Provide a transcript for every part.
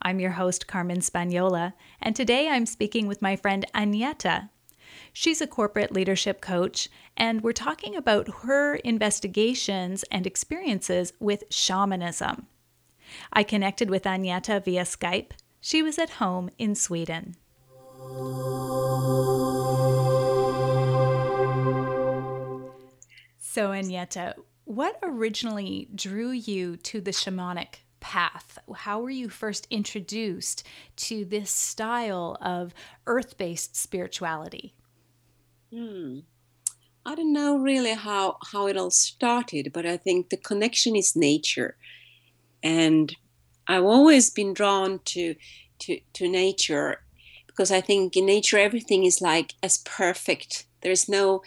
I'm your host, Carmen Spagnola, and today I'm speaking with my friend Agneta. She's a corporate leadership coach, and we're talking about her investigations and experiences with shamanism. I connected with Agneta via Skype. She was at home in Sweden. So, Agneta, what originally drew you to the shamanic path? How were you first introduced to this style of earth based spirituality? Hmm. I don't know really how, how it all started, but I think the connection is nature. And I've always been drawn to, to, to nature because I think in nature everything is like as perfect. There's no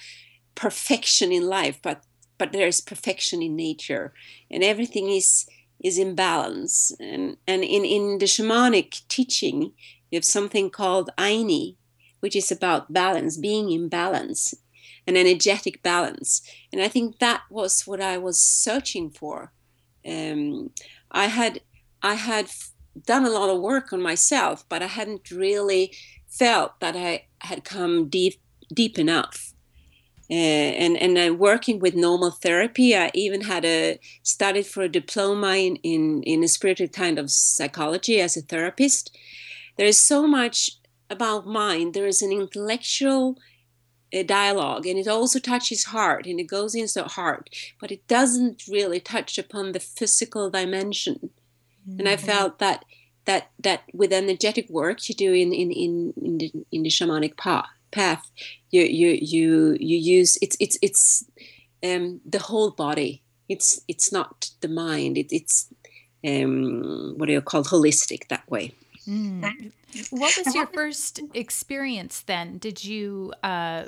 perfection in life, but but there is perfection in nature, and everything is is in balance. And and in in the shamanic teaching, you have something called Ayni, which is about balance, being in balance, an energetic balance. And I think that was what I was searching for. Um, I had I had done a lot of work on myself, but I hadn't really felt that I had come deep deep enough. Uh, and and uh, working with normal therapy, I even had a studied for a diploma in in in a spiritual kind of psychology as a therapist. There is so much about mind. There is an intellectual uh, dialogue, and it also touches heart, and it goes into heart, but it doesn't really touch upon the physical dimension. Mm-hmm. And I mm-hmm. felt that that that with energetic work you do in in in in the, in the shamanic path path you you you you use it's it's it's um, the whole body. It's it's not the mind. It, it's um, what do you call holistic that way. Mm. what was your first experience then? Did you uh,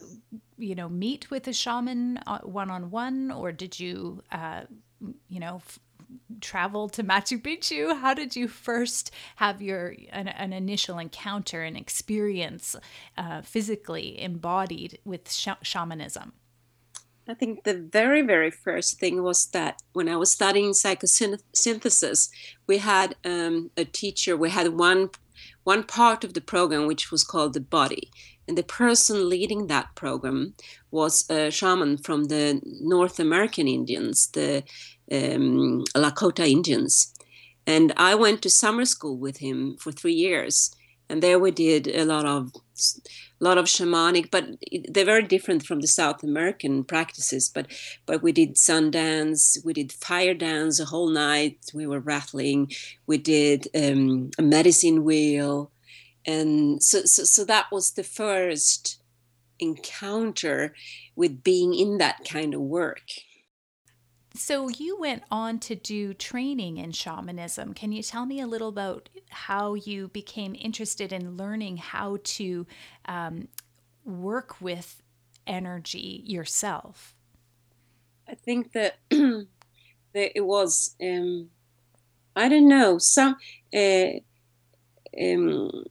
you know meet with a shaman one on one or did you uh, you know travel to Machu Picchu? How did you first have your an, an initial encounter and experience uh, physically embodied with sh- shamanism? I think the very, very first thing was that when I was studying psychosynthesis, we had um, a teacher. We had one one part of the program which was called the body, and the person leading that program was a shaman from the North American Indians, the um, Lakota Indians. And I went to summer school with him for three years. And there we did a lot of a lot of shamanic, but they're very different from the South American practices. But but we did sun dance, we did fire dance a whole night. We were rattling. We did um, a medicine wheel, and so, so so that was the first encounter with being in that kind of work. So you went on to do training in shamanism. Can you tell me a little about how you became interested in learning how to um, work with energy yourself? I think that, that it was um, I don't know some uh, um,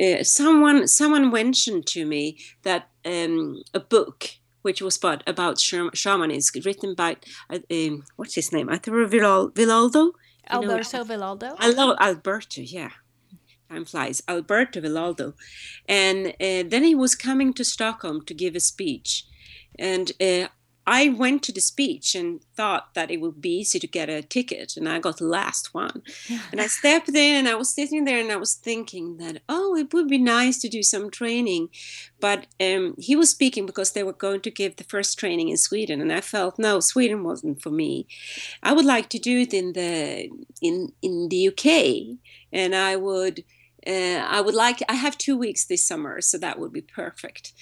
uh, someone someone mentioned to me that um, a book which was about, about shamanism, written by, uh, um, what's his name? I Arturo Villoldo? Alberto Villoldo? I love Alberto, yeah. Time flies. Alberto Villoldo. And uh, then he was coming to Stockholm to give a speech. And uh, I went to the speech and thought that it would be easy to get a ticket, and I got the last one. and I stepped in and I was sitting there and I was thinking that, oh, it would be nice to do some training. But um, he was speaking because they were going to give the first training in Sweden, and I felt, no, Sweden wasn't for me. I would like to do it in the in in the UK, and I would. Uh, I would like. I have two weeks this summer, so that would be perfect.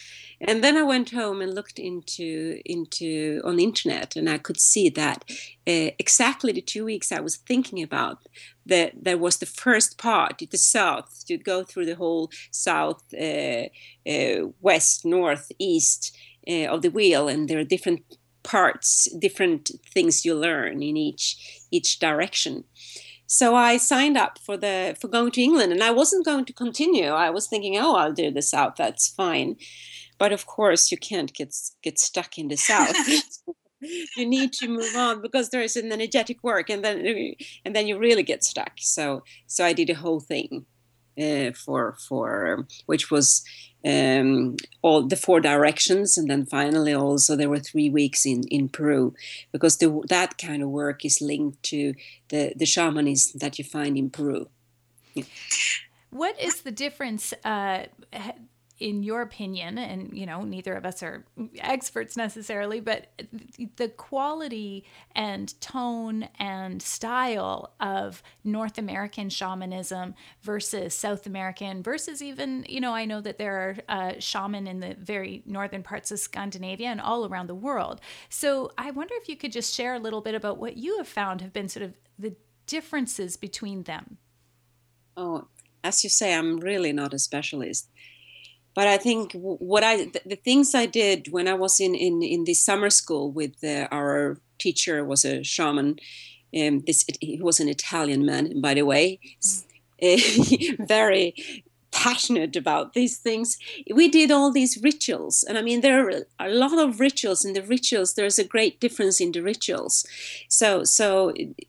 And then I went home and looked into into on the internet, and I could see that uh, exactly the two weeks I was thinking about that there was the first part, the south, to go through the whole south, uh, uh, west, north, east of the wheel, and there are different parts, different things you learn in each each direction. So I signed up for the for going to England, and I wasn't going to continue. I was thinking, oh, I'll do the south. That's fine. But of course, you can't get get stuck in the south. you need to move on because there is an energetic work, and then and then you really get stuck. So so I did a whole thing uh, for for which was um, all the four directions, and then finally also there were three weeks in in Peru, because the, that kind of work is linked to the the shamanism that you find in Peru. Yeah. What is the difference? Uh, in your opinion, and you know, neither of us are experts necessarily, but the quality and tone and style of North American shamanism versus South American versus even, you know, I know that there are uh, shaman in the very northern parts of Scandinavia and all around the world. So I wonder if you could just share a little bit about what you have found have been sort of the differences between them. Oh, as you say, I'm really not a specialist but I think what I the, the, things I did when I was in in in the summer school with uh, our teacher was a shaman. Um, this he was an Italian man, by the way, mm. very passionate about these things. We did all these rituals and i mean there are a lot of rituals. In the rituals there's a great difference in the rituals. So so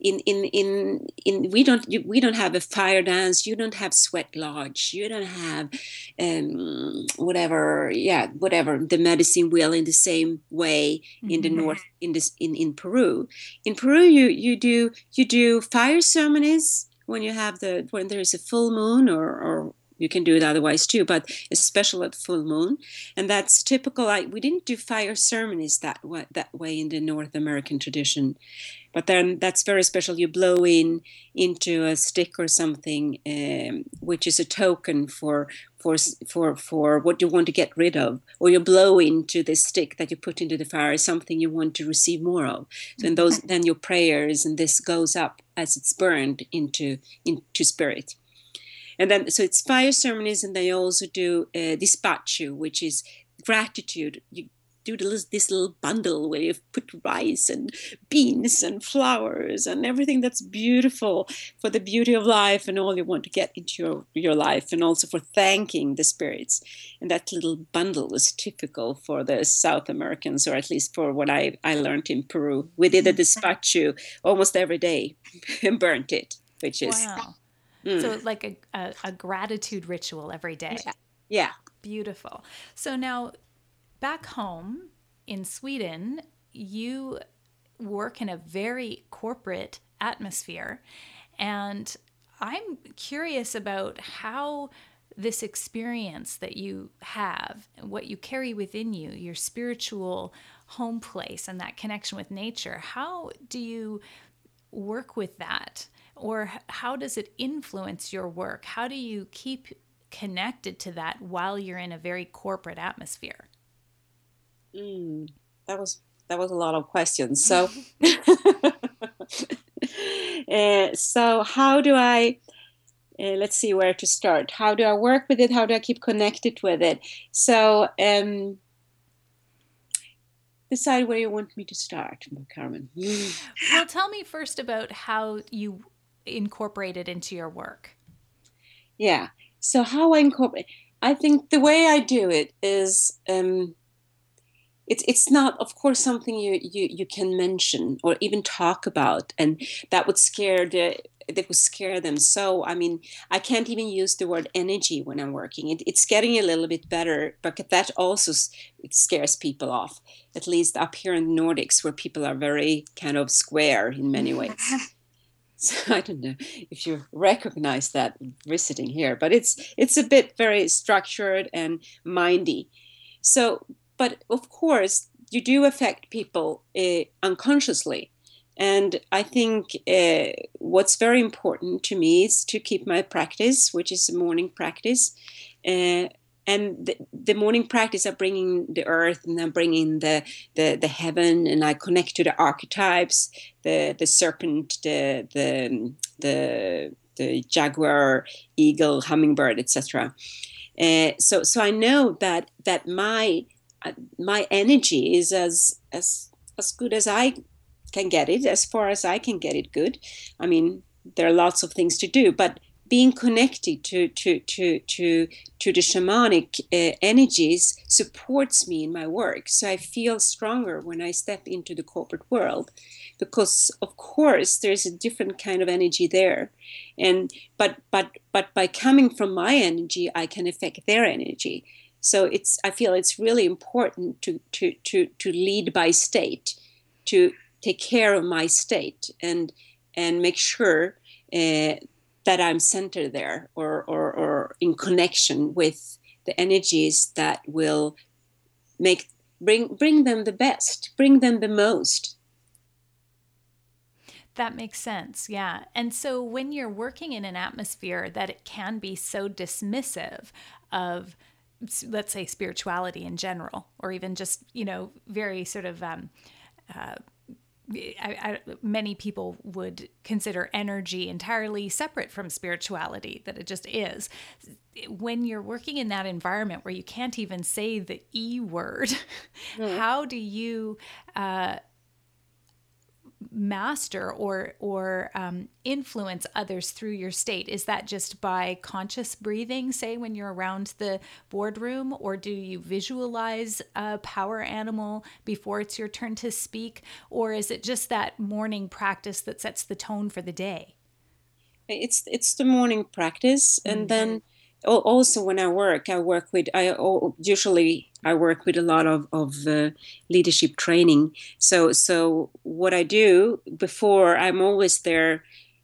in in in, in we don't we don't have a fire dance. You don't have sweat lodge. You don't have um whatever yeah whatever the medicine wheel in the same way mm-hmm. in the mm-hmm. north in this in in peru. In peru you you do you do fire ceremonies when you have the when there is a full moon or, or you can do it otherwise too, but especially at full moon. And that's typical. I, we didn't do fire ceremonies that way, that way in the North American tradition. But then that's very special. You blow in into a stick or something, um, which is a token for for for for what you want to get rid of, or you blow into the stick that you put into the fire is something you want to receive more of. So and those then your prayers and this goes up as it's burned into into spirit and then so it's fire ceremonies and they also do uh, despacho which is gratitude. You do this little bundle where you put rice and beans and flowers and everything that's beautiful for the beauty of life and all you want to get into your, your life and also for thanking the spirits. And that little bundle was typical for the south americans or at least for what i, I learned in peru. We did a despacho almost every day and burnt it which is wow. Mm. So like a, a, a, gratitude ritual every day. Yeah. yeah. Beautiful. So now back home in Sweden, you work in a very corporate atmosphere. And I'm curious about how this experience that you have, what you carry within you, your spiritual home place and that connection with nature, how do you work with that? Or how does it influence your work? How do you keep connected to that while you're in a very corporate atmosphere? Mm, that was that was a lot of questions. So, uh, so how do I? Uh, let's see where to start. How do I work with it? How do I keep connected with it? So, um, decide where you want me to start, Carmen. well, tell me first about how you incorporated into your work? Yeah. So how I incorporate, I think the way I do it is, um, it's it's not, of course, something you you you can mention or even talk about, and that would scare the that would scare them. So I mean, I can't even use the word energy when I'm working. It, it's getting a little bit better, but that also it scares people off. At least up here in the Nordics, where people are very kind of square in many ways. So I don't know if you recognize that visiting here, but it's it's a bit very structured and mindy. So, but of course, you do affect people uh, unconsciously. And I think uh, what's very important to me is to keep my practice, which is a morning practice, uh, and the, the, morning practice of bringing the earth and then bringing the, the the heaven and i connect to the archetypes the the serpent the the the, the jaguar eagle hummingbird etc uh, so so i know that that my uh, my energy is as as as good as i can get it as far as i can get it good. I mean there are lots of things to do but being connected to to to to to the shamanic uh, energies supports me in my work. So i feel stronger when i step into the corporate world because of course there's a different kind of energy there. And but but but by coming from my energy i can affect their energy. So it's i feel it's really important to to to to lead by state to take care of my state and and make sure uh, that I'm centered there or, or, or in connection with the energies that will make bring bring them the best, bring them the most. That makes sense. Yeah. And so when you're working in an atmosphere that it can be so dismissive of let's say spirituality in general or even just, you know, very sort of um, uh, I, I, many people would consider energy entirely separate from spirituality, that it just is. When you're working in that environment where you can't even say the E word, mm. how do you uh, master or or um, influence others through your state? Is that just by conscious breathing say when you're around the boardroom? Or do you visualize a power animal before it's your turn to speak? Or is it just that morning practice that sets the tone for the day? It's it's the morning practice. And mm-hmm. then also when i work i work with i usually i work with a lot of, of uh, leadership training. So so what i do before i'm always there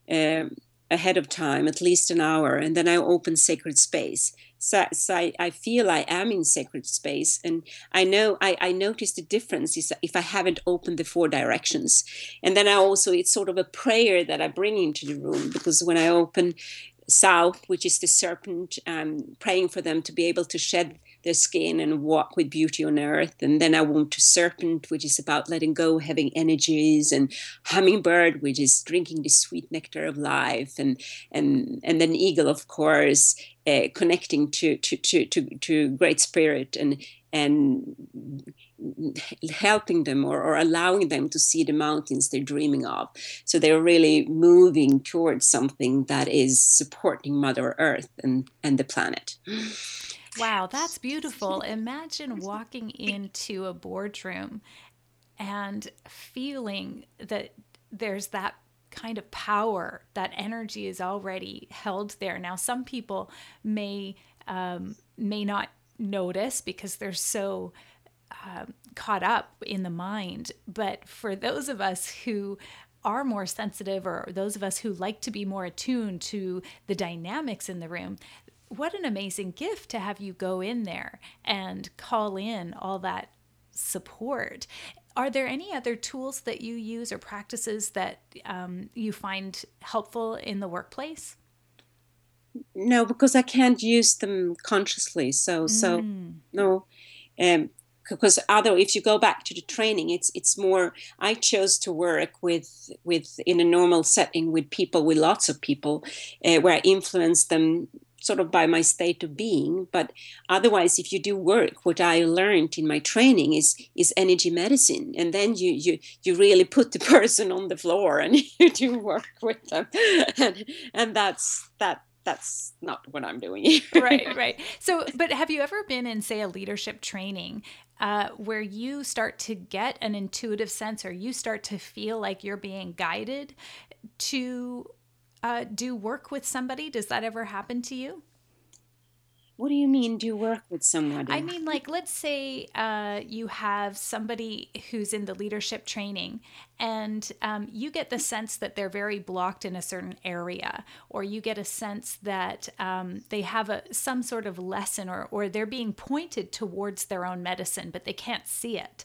uh, ahead of time at least an hour and then i open sacred space. So, so I, I, feel I am in sacred space, and I know I, I notice the difference is if I haven't opened the four directions, and then I also it's sort of a prayer that I bring into the room because when I open south, which is the serpent, um, praying for them to be able to shed their skin and walk with beauty on earth. And then I want to serpent, which is about letting go, having energies, and hummingbird, which is drinking the sweet nectar of life, and and and then eagle, of course, uh, connecting to, to to to to great spirit and and helping them or, or allowing them to see the mountains they're dreaming of. So they're really moving towards something that is supporting Mother Earth and, and the planet. Wow, that's beautiful. Imagine walking into a boardroom and feeling that there's that kind of power, that energy is already held there. Now, some people may um, may not notice because they're so uh, caught up in the mind. But for those of us who are more sensitive or those of us who like to be more attuned to the dynamics in the room, what an amazing gift to have you go in there and call in all that support. Are there any other tools that you use or practices that um, you find helpful in the workplace? No, because I can't use them consciously. So, mm. so no. Um, because other if you go back to the training it's it's more i chose to work with with in a normal setting with people with lots of people uh, where i influence them sort of by my state of being but otherwise if you do work what i learned in my training is is energy medicine and then you you you really put the person on the floor and you do work with them and and that's that that's not what i'm doing right right so but have you ever been in say a leadership training uh, where you start to get an intuitive sense or you start to feel like you're being guided to uh, do work with somebody? Does that ever happen to you? What do you mean, do you work with somebody? I mean, like, let's say uh, you have somebody who's in the leadership training, and um, you get the sense that they're very blocked in a certain area, or you get a sense that um, they have a some sort of lesson, or or they're being pointed towards their own medicine, but they can't see it.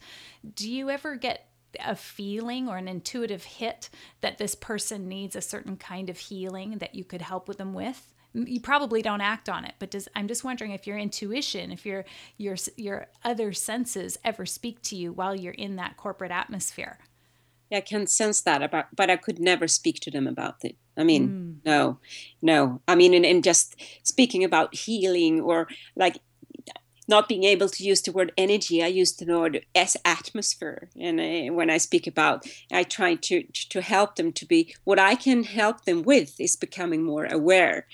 Do you ever get a feeling or an intuitive hit that this person needs a certain kind of healing that you could help with them with you probably don't act on it but does i'm just wondering if your intuition if your your your other senses ever speak to you while you're in that corporate atmosphere yeah, I can sense that about, but I could never speak to them about it. I mean, mm. no, no. I mean, and, and just speaking about healing or like not being able to use the word energy, I use the word as atmosphere. And I, when I speak about, I try to to help them to be what I can help them with is becoming more aware.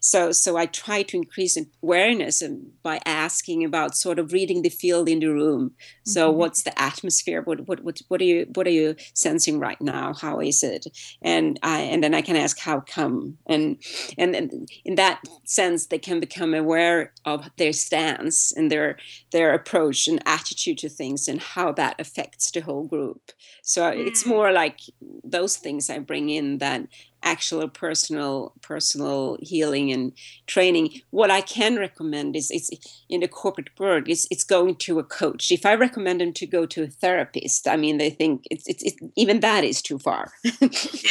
So so I try to increase awareness and by asking about sort of reading the field in the room. So mm-hmm. what's the atmosphere? What what what what are you what are you sensing right now? How is it? And I and then I can ask how come and and, and in that sense they can become aware of their stance and their their approach and attitude to things and how that affects the whole group. So mm. it's more like those things i bring in than actual personal personal healing and training. What i can recommend is it's in the corporate world it's, it's going to a coach. If i recommend them to go to a therapist i mean they think it's, it's, it's even that is too far. Yeah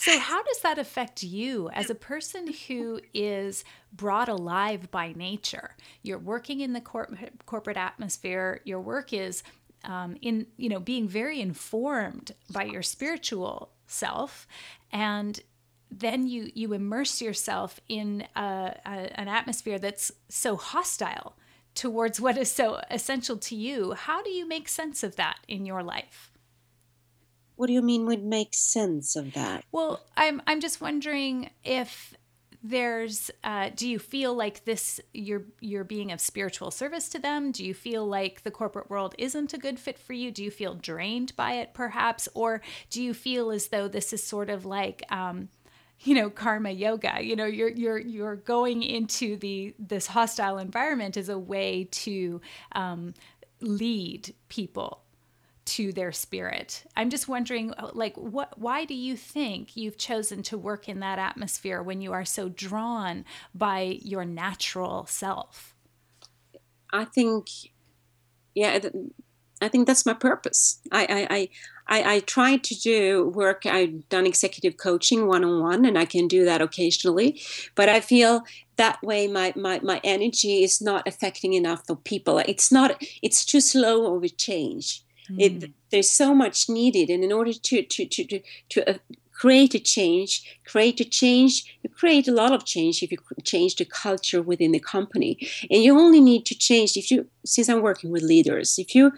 so, how does that affect you as a person who is brought alive by nature? You're working in the cor- corporate atmosphere. Your work is um, in you know being very informed by your spiritual self, and then you you immerse yourself in a, a, an atmosphere that's so hostile towards what is so essential to you. How do you make sense of that in your life? What do you mean would make sense of that? Well, I'm I'm just wondering if there's uh, do you feel like this you're you're being of spiritual service to them? Do you feel like the corporate world isn't a good fit for you? Do you feel drained by it perhaps? Or do you feel as though this is sort of like um, you know karma yoga? You know you're you're you're going into the this hostile environment as a way to um, lead people to their spirit. I'm just wondering uh, like what why do you think you've chosen to work in that atmosphere when you are so drawn by your natural self? I think yeah, I think that's my purpose. I I I, I try to do work. I've done executive coaching one on one, and I can do that occasionally. But I feel that way my, my, my energy is not affecting enough of people. It's not. It's too slow of a change. It, mm. there's so much needed, and in order to to to to, to uh, create a change, create a change, you create a lot of change if you change the culture within the company. And you only need to change if you, since I'm working with leaders, if you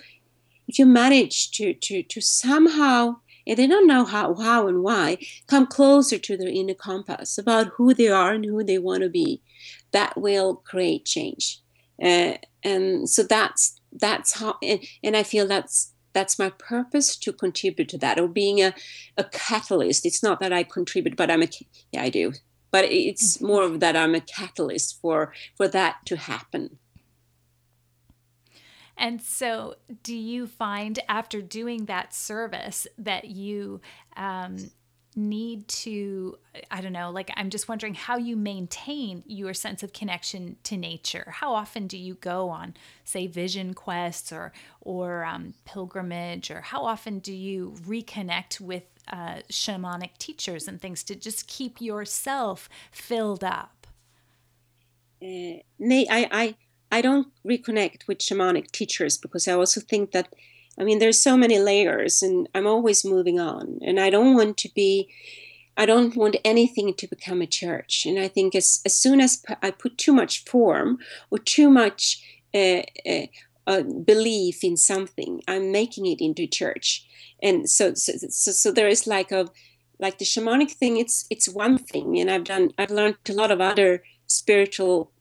if you manage to to to somehow and they don't know how, how and why, come closer to their inner compass about who they are and who they want to be. That will create change. Uh, and so that's that's how and, and I feel that's that's my purpose to contribute to that or being a, a catalyst. It's not that i contribute but i'm a yeah i do. But it's mm-hmm. more of that i'm a catalyst for for that to happen. And so do you find after doing that service that you um, need to i don't know like i'm just wondering how you maintain your sense of connection to nature. How often do you go on say vision quests or or um, pilgrimage or how often do you reconnect with uh, shamanic teachers and things to just keep yourself filled up? Uh, I, I i don't reconnect with shamanic teachers because i also think that I mean, there's so many layers, and I'm always moving on. And I don't want to be, I don't want anything to become a church. And I think as, as soon as I put too much form or too much uh, uh, uh, belief in something, I'm making it into church. And so, so, so, so there is like a, like the shamanic thing. It's it's one thing, and I've done, I've learned a lot of other spiritual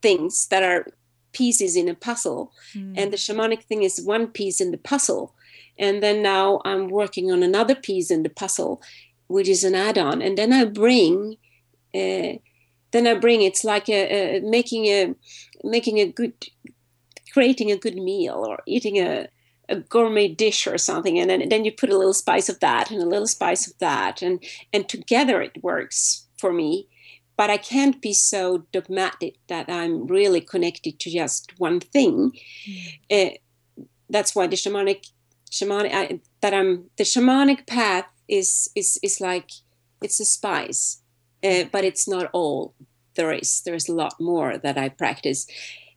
things that are pieces in a puzzle. Mm. and the shamanic thing is one piece in the puzzle. And then now i'm working on another piece in the puzzle which is an add-on. And then i bring uh, then i bring it's like a, a, making a making a good creating a good meal or eating a, a gourmet dish or something. And then, then you put a little spice of that and a little spice of that. And and together it works for me but I can't be so dogmatic that I'm really connected to just one thing. Mm. Uh, that's why the shamanic, shamanic I, that I'm the shamanic path is is is like it's a spice, uh, but it's not all there is. There's a lot more that I practice.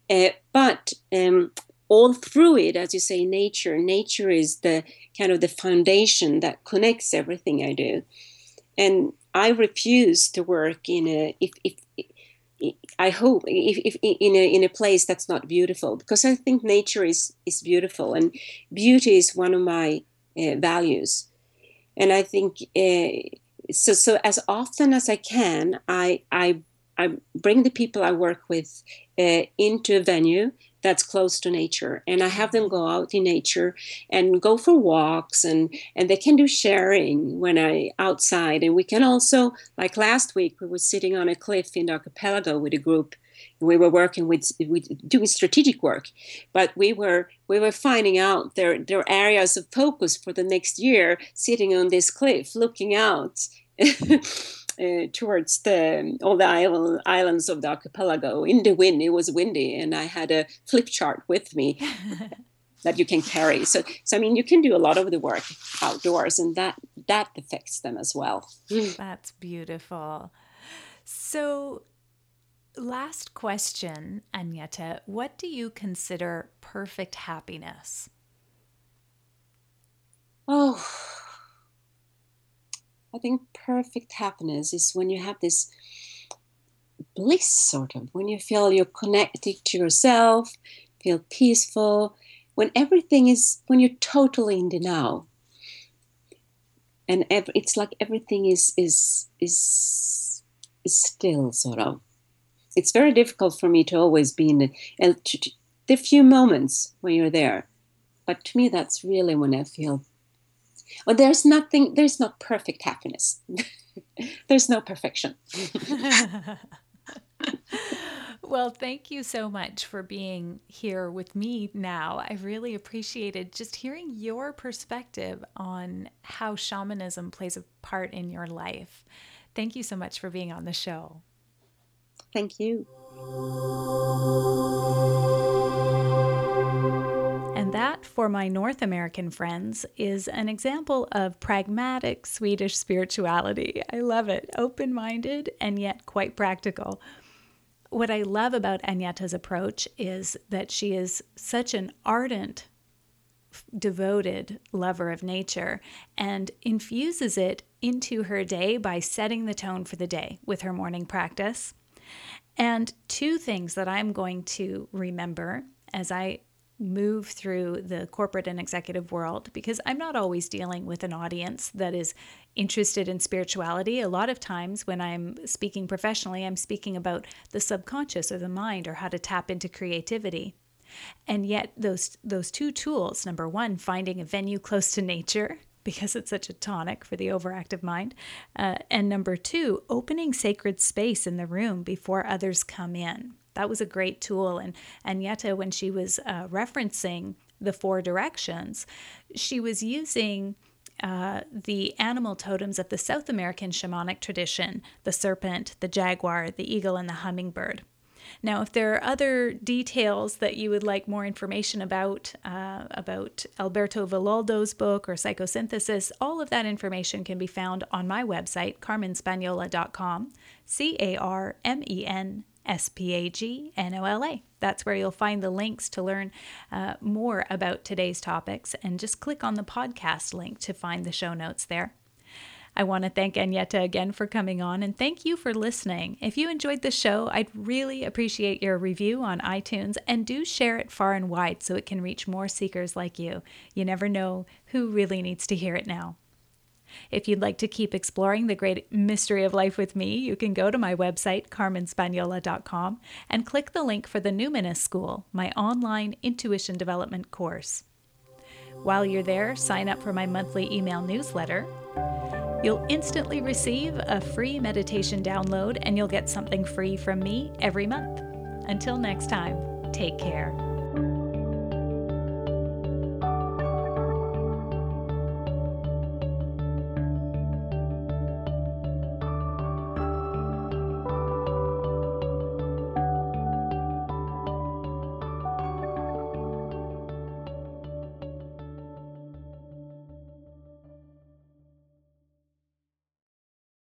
Uh, but um, all through it, as you say, nature, nature is the kind of the foundation that connects everything I do. And I refuse to work in a, if, if, I hope if, if in a in a place that's not beautiful because I think nature is is beautiful and beauty is one of my uh, values, and I think uh, so. So as often as I can, I I I bring the people I work with uh, into a venue that's close to nature and i have them go out in nature and go for walks and and they can do sharing when i outside and we can also like last week we were sitting on a cliff in the archipelago with a group. We were working with, with doing strategic work but we were we were finding out their their areas of focus for the next year sitting on this cliff looking out uh, towards the all the island, islands of the archipelago in the wind. It was windy, and I had a flip chart with me that you can carry. So, so I mean, you can do a lot of the work outdoors, and that that affects them as well. That's beautiful. So, last question, Agneta. What do you consider perfect happiness? Oh I think perfect happiness is when you have this bliss, sort of, when you feel you're connected to yourself, feel peaceful, when everything is, when you're totally in the now. And it's like everything is is is is still sort of. It's very difficult for me to always be in the, the few moments when you're there, but to me that's really when I feel well, there's nothing, there's not perfect happiness. there's no perfection. well, thank you so much for being here with me now. I really appreciated just hearing your perspective on how shamanism plays a part in your life. Thank you so much for being on the show. Thank you. And that, for my North American friends, is an example of pragmatic Swedish spirituality. I love it, open minded and yet quite practical. What I love about Agneta's approach is that she is such an ardent, devoted lover of nature and infuses it into her day by setting the tone for the day with her morning practice. And two things that I'm going to remember as I move through the corporate and executive world because I'm not always dealing with an audience that is interested in spirituality. A lot of times when I'm speaking professionally, I'm speaking about the subconscious or the mind or how to tap into creativity. And yet those those two tools, number 1, finding a venue close to nature because it's such a tonic for the overactive mind. Uh, and number two, opening sacred space in the room before others come in that was a great tool. And Agneta, when she was uh, referencing the four directions, she was using uh, the animal totems of the South American shamanic tradition the serpent, the jaguar, the eagle, and the hummingbird. Now, if there are other details that you would like more information about, uh, about Alberto Villoldo's book or psychosynthesis, all of that information can be found on my website, carmenspagnola.com, C A R M E N S P A G N O L A. That's where you'll find the links to learn uh, more about today's topics, and just click on the podcast link to find the show notes there. I want to thank Agneta again for coming on and thank you for listening. If you enjoyed the show, I'd really appreciate your review on iTunes and do share it far and wide so it can reach more seekers like you. You never know who really needs to hear it now. If you'd like to keep exploring the great mystery of life with me, you can go to my website, carmenspagnola.com, and click the link for the Numinous School, my online intuition development course. While you're there, sign up for my monthly email newsletter. You'll instantly receive a free meditation download, and you'll get something free from me every month. Until next time, take care.